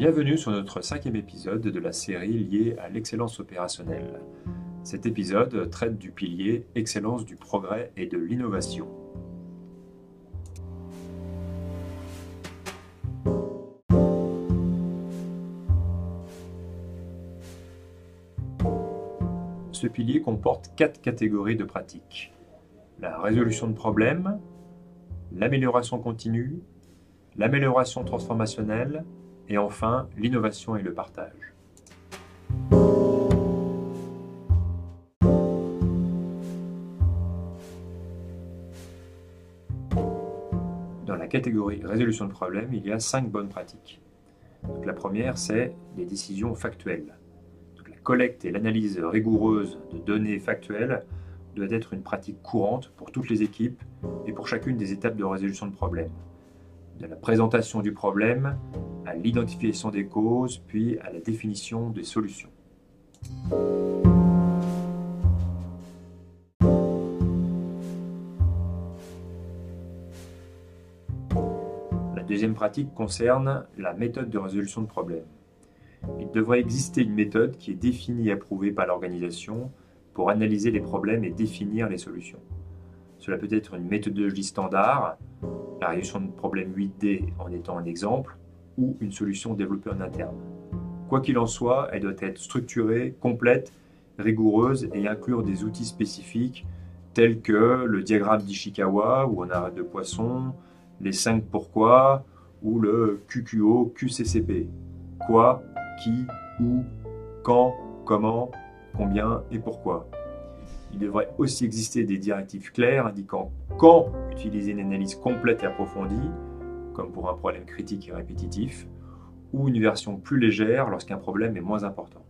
Bienvenue sur notre cinquième épisode de la série liée à l'excellence opérationnelle. Cet épisode traite du pilier excellence du progrès et de l'innovation. Ce pilier comporte quatre catégories de pratiques. La résolution de problèmes, l'amélioration continue, l'amélioration transformationnelle et enfin l'innovation et le partage. Dans la catégorie résolution de problèmes, il y a cinq bonnes pratiques. la première, c'est les décisions factuelles. la collecte et l'analyse rigoureuse de données factuelles doit être une pratique courante pour toutes les équipes et pour chacune des étapes de résolution de problèmes. De la présentation du problème à l'identification des causes, puis à la définition des solutions. La deuxième pratique concerne la méthode de résolution de problèmes. Il devrait exister une méthode qui est définie et approuvée par l'organisation pour analyser les problèmes et définir les solutions. Cela peut être une méthodologie standard, la résolution de problème 8D en étant un exemple, ou une solution développée en interne. Quoi qu'il en soit, elle doit être structurée, complète, rigoureuse et inclure des outils spécifiques tels que le diagramme d'Ishikawa où on arrête de poisson, les 5 pourquoi ou le QQO QCCP. Quoi, qui, où, quand, comment, combien et pourquoi. Il devrait aussi exister des directives claires indiquant quand utiliser une analyse complète et approfondie, comme pour un problème critique et répétitif, ou une version plus légère lorsqu'un problème est moins important.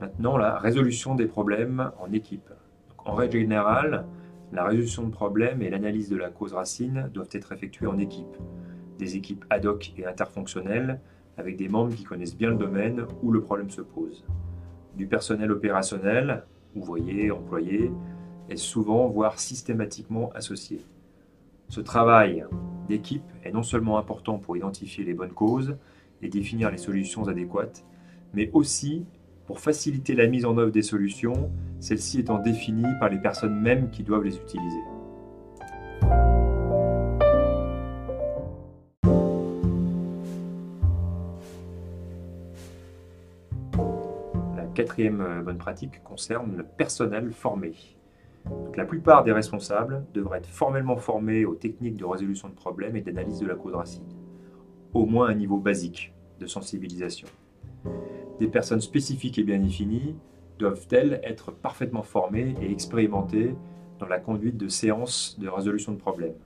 Maintenant, la résolution des problèmes en équipe. en règle générale, la résolution de problèmes et l'analyse de la cause racine doivent être effectuées en équipe. Des équipes ad hoc et interfonctionnelles avec des membres qui connaissent bien le domaine où le problème se pose. Du personnel opérationnel, ouvrier, employé, est souvent, voire systématiquement associé. Ce travail d'équipe est non seulement important pour identifier les bonnes causes et définir les solutions adéquates, mais aussi pour faciliter la mise en œuvre des solutions, celles-ci étant définies par les personnes mêmes qui doivent les utiliser. Quatrième euh, bonne pratique concerne le personnel formé. la plupart des responsables devraient être formellement formés aux techniques de résolution de problèmes et d'analyse de la cause racine, au moins un niveau basique de sensibilisation. Des personnes spécifiques et bien définies doivent-elles être parfaitement formées et expérimentées dans la conduite de séances de résolution de problèmes?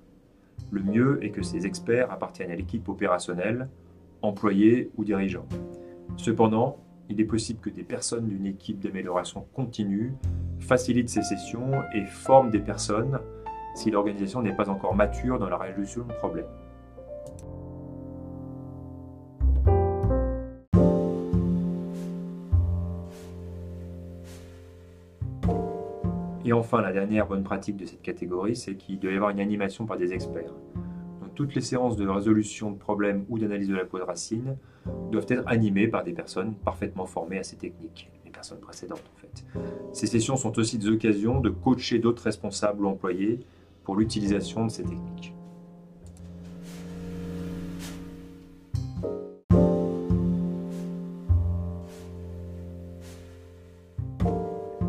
Le mieux est que ces experts appartiennent à l'équipe opérationnelle, employés ou dirigeants. Cependant, il est possible que des personnes d'une équipe d'amélioration continue facilitent ces sessions et forment des personnes si l'organisation n'est pas encore mature dans la résolution de problèmes. Et enfin, la dernière bonne pratique de cette catégorie, c'est qu'il doit y avoir une animation par des experts toutes les séances de résolution de problèmes ou d'analyse de la cause racine doivent être animées par des personnes parfaitement formées à ces techniques, les personnes précédentes en fait. Ces sessions sont aussi des occasions de coacher d'autres responsables ou employés pour l'utilisation de ces techniques.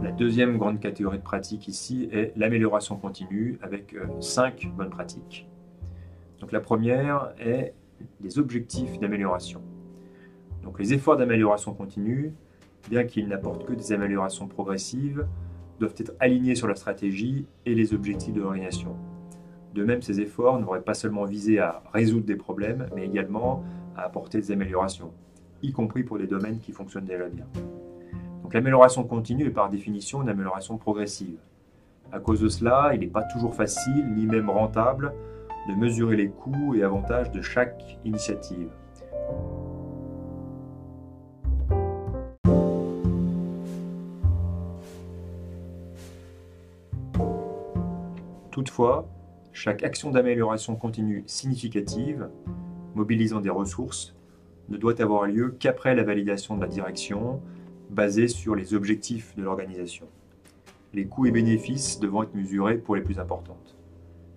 La deuxième grande catégorie de pratiques ici est l'amélioration continue avec euh, cinq bonnes pratiques. La première est les objectifs d'amélioration. Donc les efforts d'amélioration continue, bien qu'ils n'apportent que des améliorations progressives, doivent être alignés sur la stratégie et les objectifs de l'organisation. De même, ces efforts n'auraient pas seulement visé à résoudre des problèmes, mais également à apporter des améliorations, y compris pour des domaines qui fonctionnent déjà bien. Donc l'amélioration continue est par définition une amélioration progressive. À cause de cela, il n'est pas toujours facile, ni même rentable, de mesurer les coûts et avantages de chaque initiative. Toutefois, chaque action d'amélioration continue significative, mobilisant des ressources, ne doit avoir lieu qu'après la validation de la direction, basée sur les objectifs de l'organisation. Les coûts et bénéfices devant être mesurés pour les plus importantes.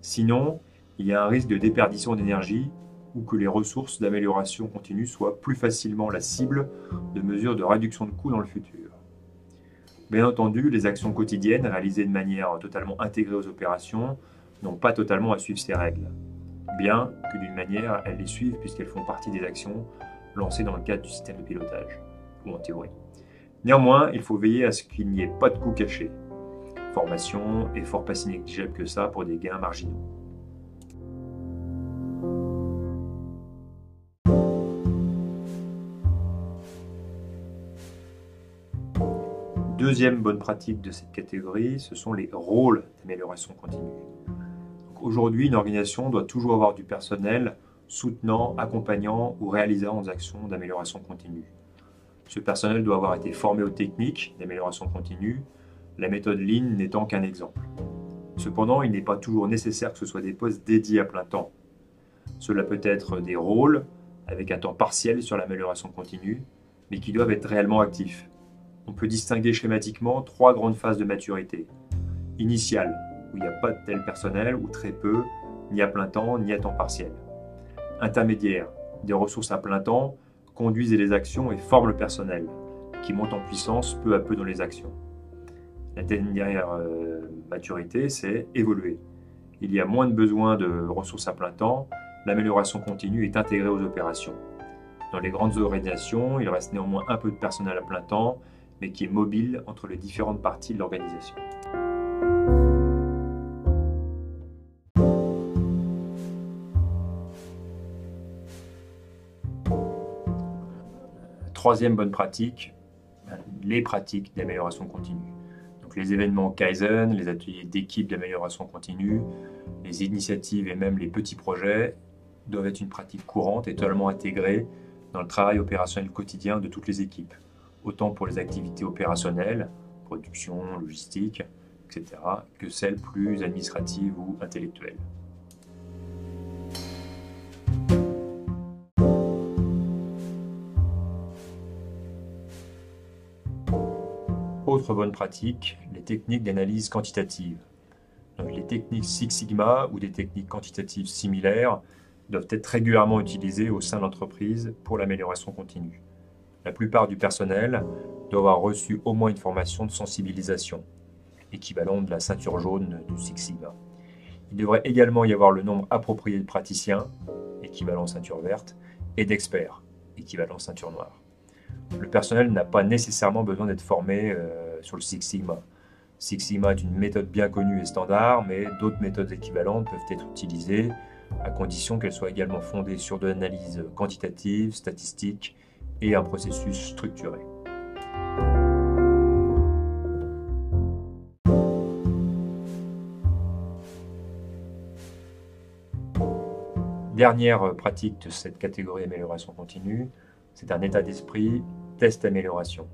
Sinon, il y a un risque de déperdition d'énergie ou que les ressources d'amélioration continue soient plus facilement la cible de mesures de réduction de coûts dans le futur. Bien entendu, les actions quotidiennes réalisées de manière totalement intégrée aux opérations n'ont pas totalement à suivre ces règles, bien que d'une manière elles les suivent puisqu'elles font partie des actions lancées dans le cadre du système de pilotage, ou en théorie. Néanmoins, il faut veiller à ce qu'il n'y ait pas de coûts cachés. Formation, effort pas si négligeable que ça pour des gains marginaux. Deuxième bonne pratique de cette catégorie, ce sont les rôles d'amélioration continue. Aujourd'hui, une organisation doit toujours avoir du personnel soutenant, accompagnant ou réalisant des actions d'amélioration continue. Ce personnel doit avoir été formé aux techniques d'amélioration continue, la méthode Lean n'étant qu'un exemple. Cependant, il n'est pas toujours nécessaire que ce soit des postes dédiés à plein temps. Cela peut être des rôles avec un temps partiel sur l'amélioration continue, mais qui doivent être réellement actifs on peut distinguer schématiquement trois grandes phases de maturité. Initiale, où il n'y a pas de tel personnel, ou très peu, ni à plein temps, ni à temps partiel. Intermédiaire, des ressources à plein temps conduisent les actions et forment le personnel, qui monte en puissance peu à peu dans les actions. La dernière euh, maturité, c'est évoluer. Il y a moins de besoin de ressources à plein temps, l'amélioration continue est intégrée aux opérations. Dans les grandes organisations, il reste néanmoins un peu de personnel à plein temps mais qui est mobile entre les différentes parties de l'organisation. Troisième bonne pratique, les pratiques d'amélioration continue. Donc les événements Kaizen, les ateliers d'équipe d'amélioration continue, les initiatives et même les petits projets doivent être une pratique courante et totalement intégrée dans le travail opérationnel quotidien de toutes les équipes autant pour les activités opérationnelles, production, logistique, etc., que celles plus administratives ou intellectuelles. Autre bonne pratique, les techniques d'analyse quantitative. les techniques Six Sigma ou des techniques quantitatives similaires doivent être régulièrement utilisées au sein de l'entreprise pour l'amélioration continue. La plupart du personnel doit avoir reçu au moins une formation de sensibilisation, équivalent de la ceinture jaune du Six Sigma. Il devrait également y avoir le nombre approprié de praticiens, équivalent ceinture verte, et d'experts, équivalent ceinture noire. Le personnel n'a pas nécessairement besoin d'être formé euh, sur le Six Sigma. Six Sigma est une méthode bien connue et standard, mais d'autres méthodes équivalentes peuvent être utilisées à condition qu'elles soient également fondées sur de l'analyse quantitative, statistique et un processus structuré. Dernière pratique de cette catégorie amélioration continue, c'est un état d'esprit test amélioration.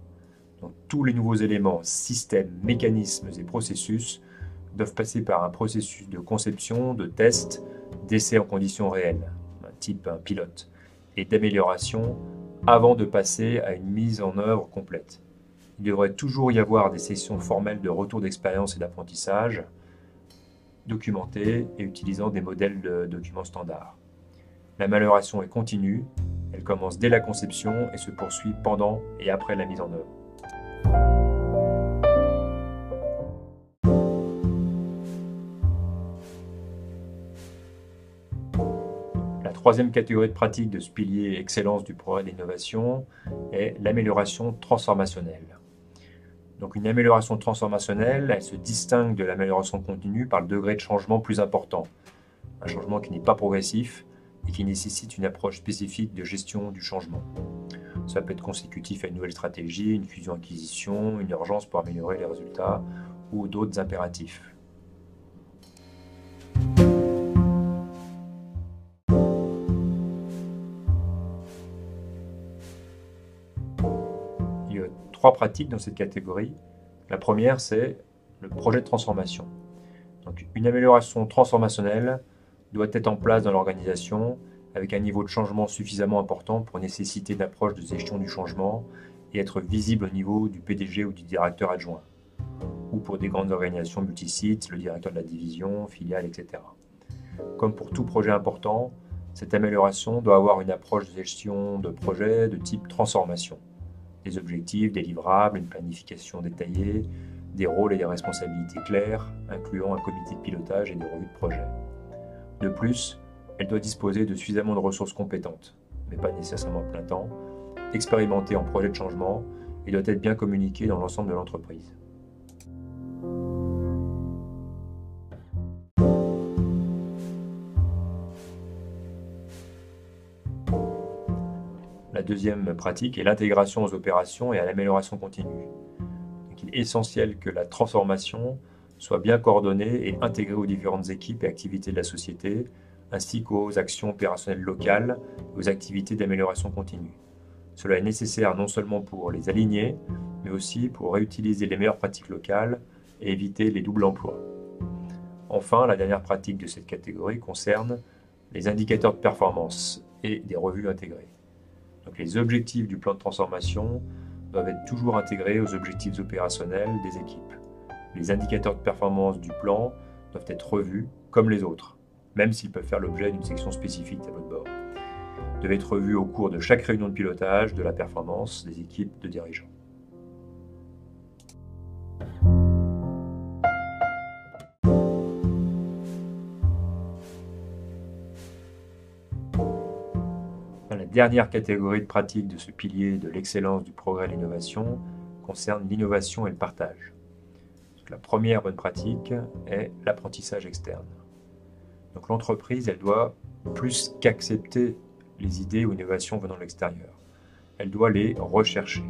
Donc, tous les nouveaux éléments, systèmes, mécanismes et processus doivent passer par un processus de conception, de test, d'essai en conditions réelles, type pilote, et d'amélioration avant de passer à une mise en œuvre complète. Il devrait toujours y avoir des sessions formelles de retour d'expérience et d'apprentissage, documentées et utilisant des modèles de documents standards. L'amélioration est continue, elle commence dès la conception et se poursuit pendant et après la mise en œuvre. Troisième catégorie de pratique de ce pilier excellence du progrès de l'innovation est l'amélioration transformationnelle. Donc une amélioration transformationnelle, elle se distingue de l'amélioration continue par le degré de changement plus important. Un changement qui n'est pas progressif et qui nécessite une approche spécifique de gestion du changement. Ça peut être consécutif à une nouvelle stratégie, une fusion-acquisition, une urgence pour améliorer les résultats ou d'autres impératifs. Trois pratiques dans cette catégorie. La première, c'est le projet de transformation. une amélioration transformationnelle doit être en place dans l'organisation avec un niveau de changement suffisamment important pour nécessiter une approche de gestion du changement et être visible au niveau du PDG ou du directeur adjoint, ou pour des grandes organisations multisites, le directeur de la division, filiale, etc. Comme pour tout projet important, cette amélioration doit avoir une approche de gestion de projet de type transformation. Des objectifs, des livrables, une planification détaillée, des rôles et des responsabilités clairs, incluant un comité de pilotage et des revues de projet. De plus, elle doit disposer de suffisamment de ressources compétentes, mais pas nécessairement plein temps, expérimentées en projet de changement et doit être bien communiquée dans l'ensemble de l'entreprise. Deuxième pratique est l'intégration aux opérations et à l'amélioration continue. il est essentiel que la transformation soit bien coordonnée et intégrée aux différentes équipes et activités de la société, ainsi qu'aux actions opérationnelles locales et aux activités d'amélioration continue. Cela est nécessaire non seulement pour les aligner, mais aussi pour réutiliser les meilleures pratiques locales et éviter les doubles emplois. Enfin, la dernière pratique de cette catégorie concerne les indicateurs de performance et des revues intégrées. Les objectifs du plan de transformation doivent être toujours intégrés aux objectifs opérationnels des équipes. Les indicateurs de performance du plan doivent être revus comme les autres même s'ils peuvent faire l'objet d'une section spécifique à votre bord. Devait être vu au cours de chaque réunion de pilotage de la performance des équipes de dirigeants. Dernière catégorie de pratique de ce pilier de l'excellence du progrès et l'innovation concerne l'innovation et le partage. La première bonne pratique est l'apprentissage externe. Donc l'entreprise, doit plus qu'accepter les idées ou innovations venant de l'extérieur. Elle doit les rechercher.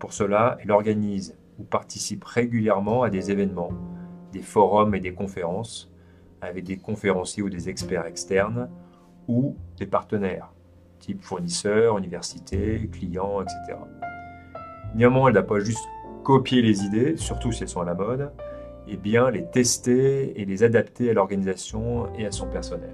Pour cela, elle organise ou participe régulièrement à des événements, des forums et des conférences, avec des conférenciers ou des experts externes ou des partenaires, type fournisseurs, universités, clients, etc. Néanmoins, elle doit pas juste copier les idées, surtout si elles sont à la mode, et bien les tester et les adapter à l'organisation et à son personnel.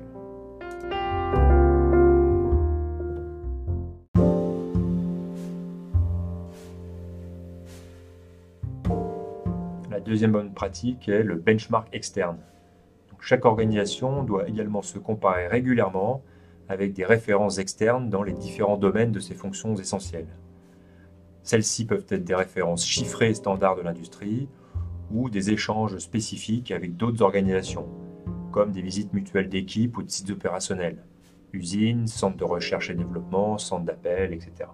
La deuxième bonne pratique est le benchmark externe. chaque organisation doit également se comparer régulièrement avec des références externes dans les différents domaines de ses fonctions essentielles. Celles-ci peuvent être des références chiffrées standards de l'industrie ou des échanges spécifiques avec d'autres organisations, comme des visites mutuelles d'équipes ou de sites opérationnels, usines, centres de recherche et développement, centres d'appel, etc.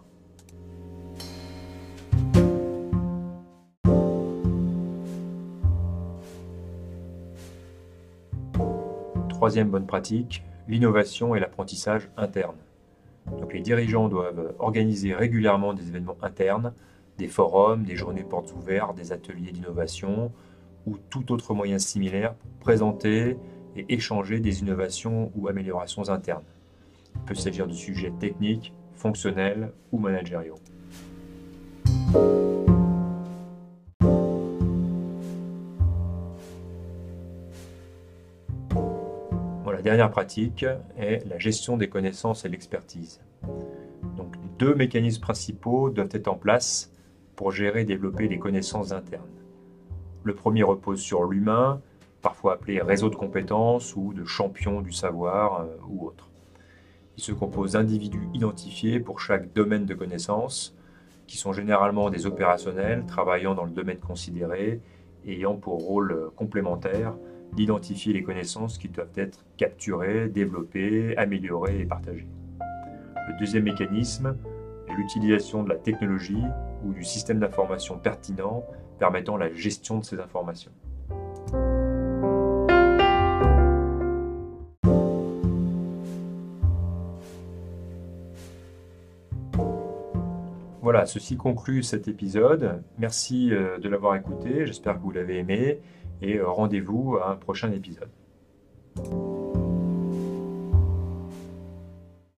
Troisième bonne pratique, l'innovation et l'apprentissage interne. Donc les dirigeants doivent organiser régulièrement des événements internes des forums, des journées portes ouvertes, des ateliers d'innovation ou tout autre moyen similaire pour présenter et échanger des innovations ou améliorations internes. Il peut s'agir de sujets techniques, fonctionnels ou managériaux. Dernière pratique est la gestion des connaissances et l'expertise. Donc, deux mécanismes principaux doivent être en place pour gérer et développer les connaissances internes. Le premier repose sur l'humain, parfois appelé réseau de compétences ou de champion du savoir euh, ou autre. Il se compose d'individus identifiés pour chaque domaine de connaissances, qui sont généralement des opérationnels travaillant dans le domaine considéré et ayant pour rôle complémentaire d'identifier les connaissances qui doivent être capturées, développées, améliorées et partagées. Le deuxième mécanisme est l'utilisation de la technologie ou du système d'information pertinent permettant la gestion de ces informations. Voilà, ceci conclut cet épisode. Merci euh, de l'avoir écouté, j'espère que vous l'avez aimé et euh, rendez-vous à un prochain épisode.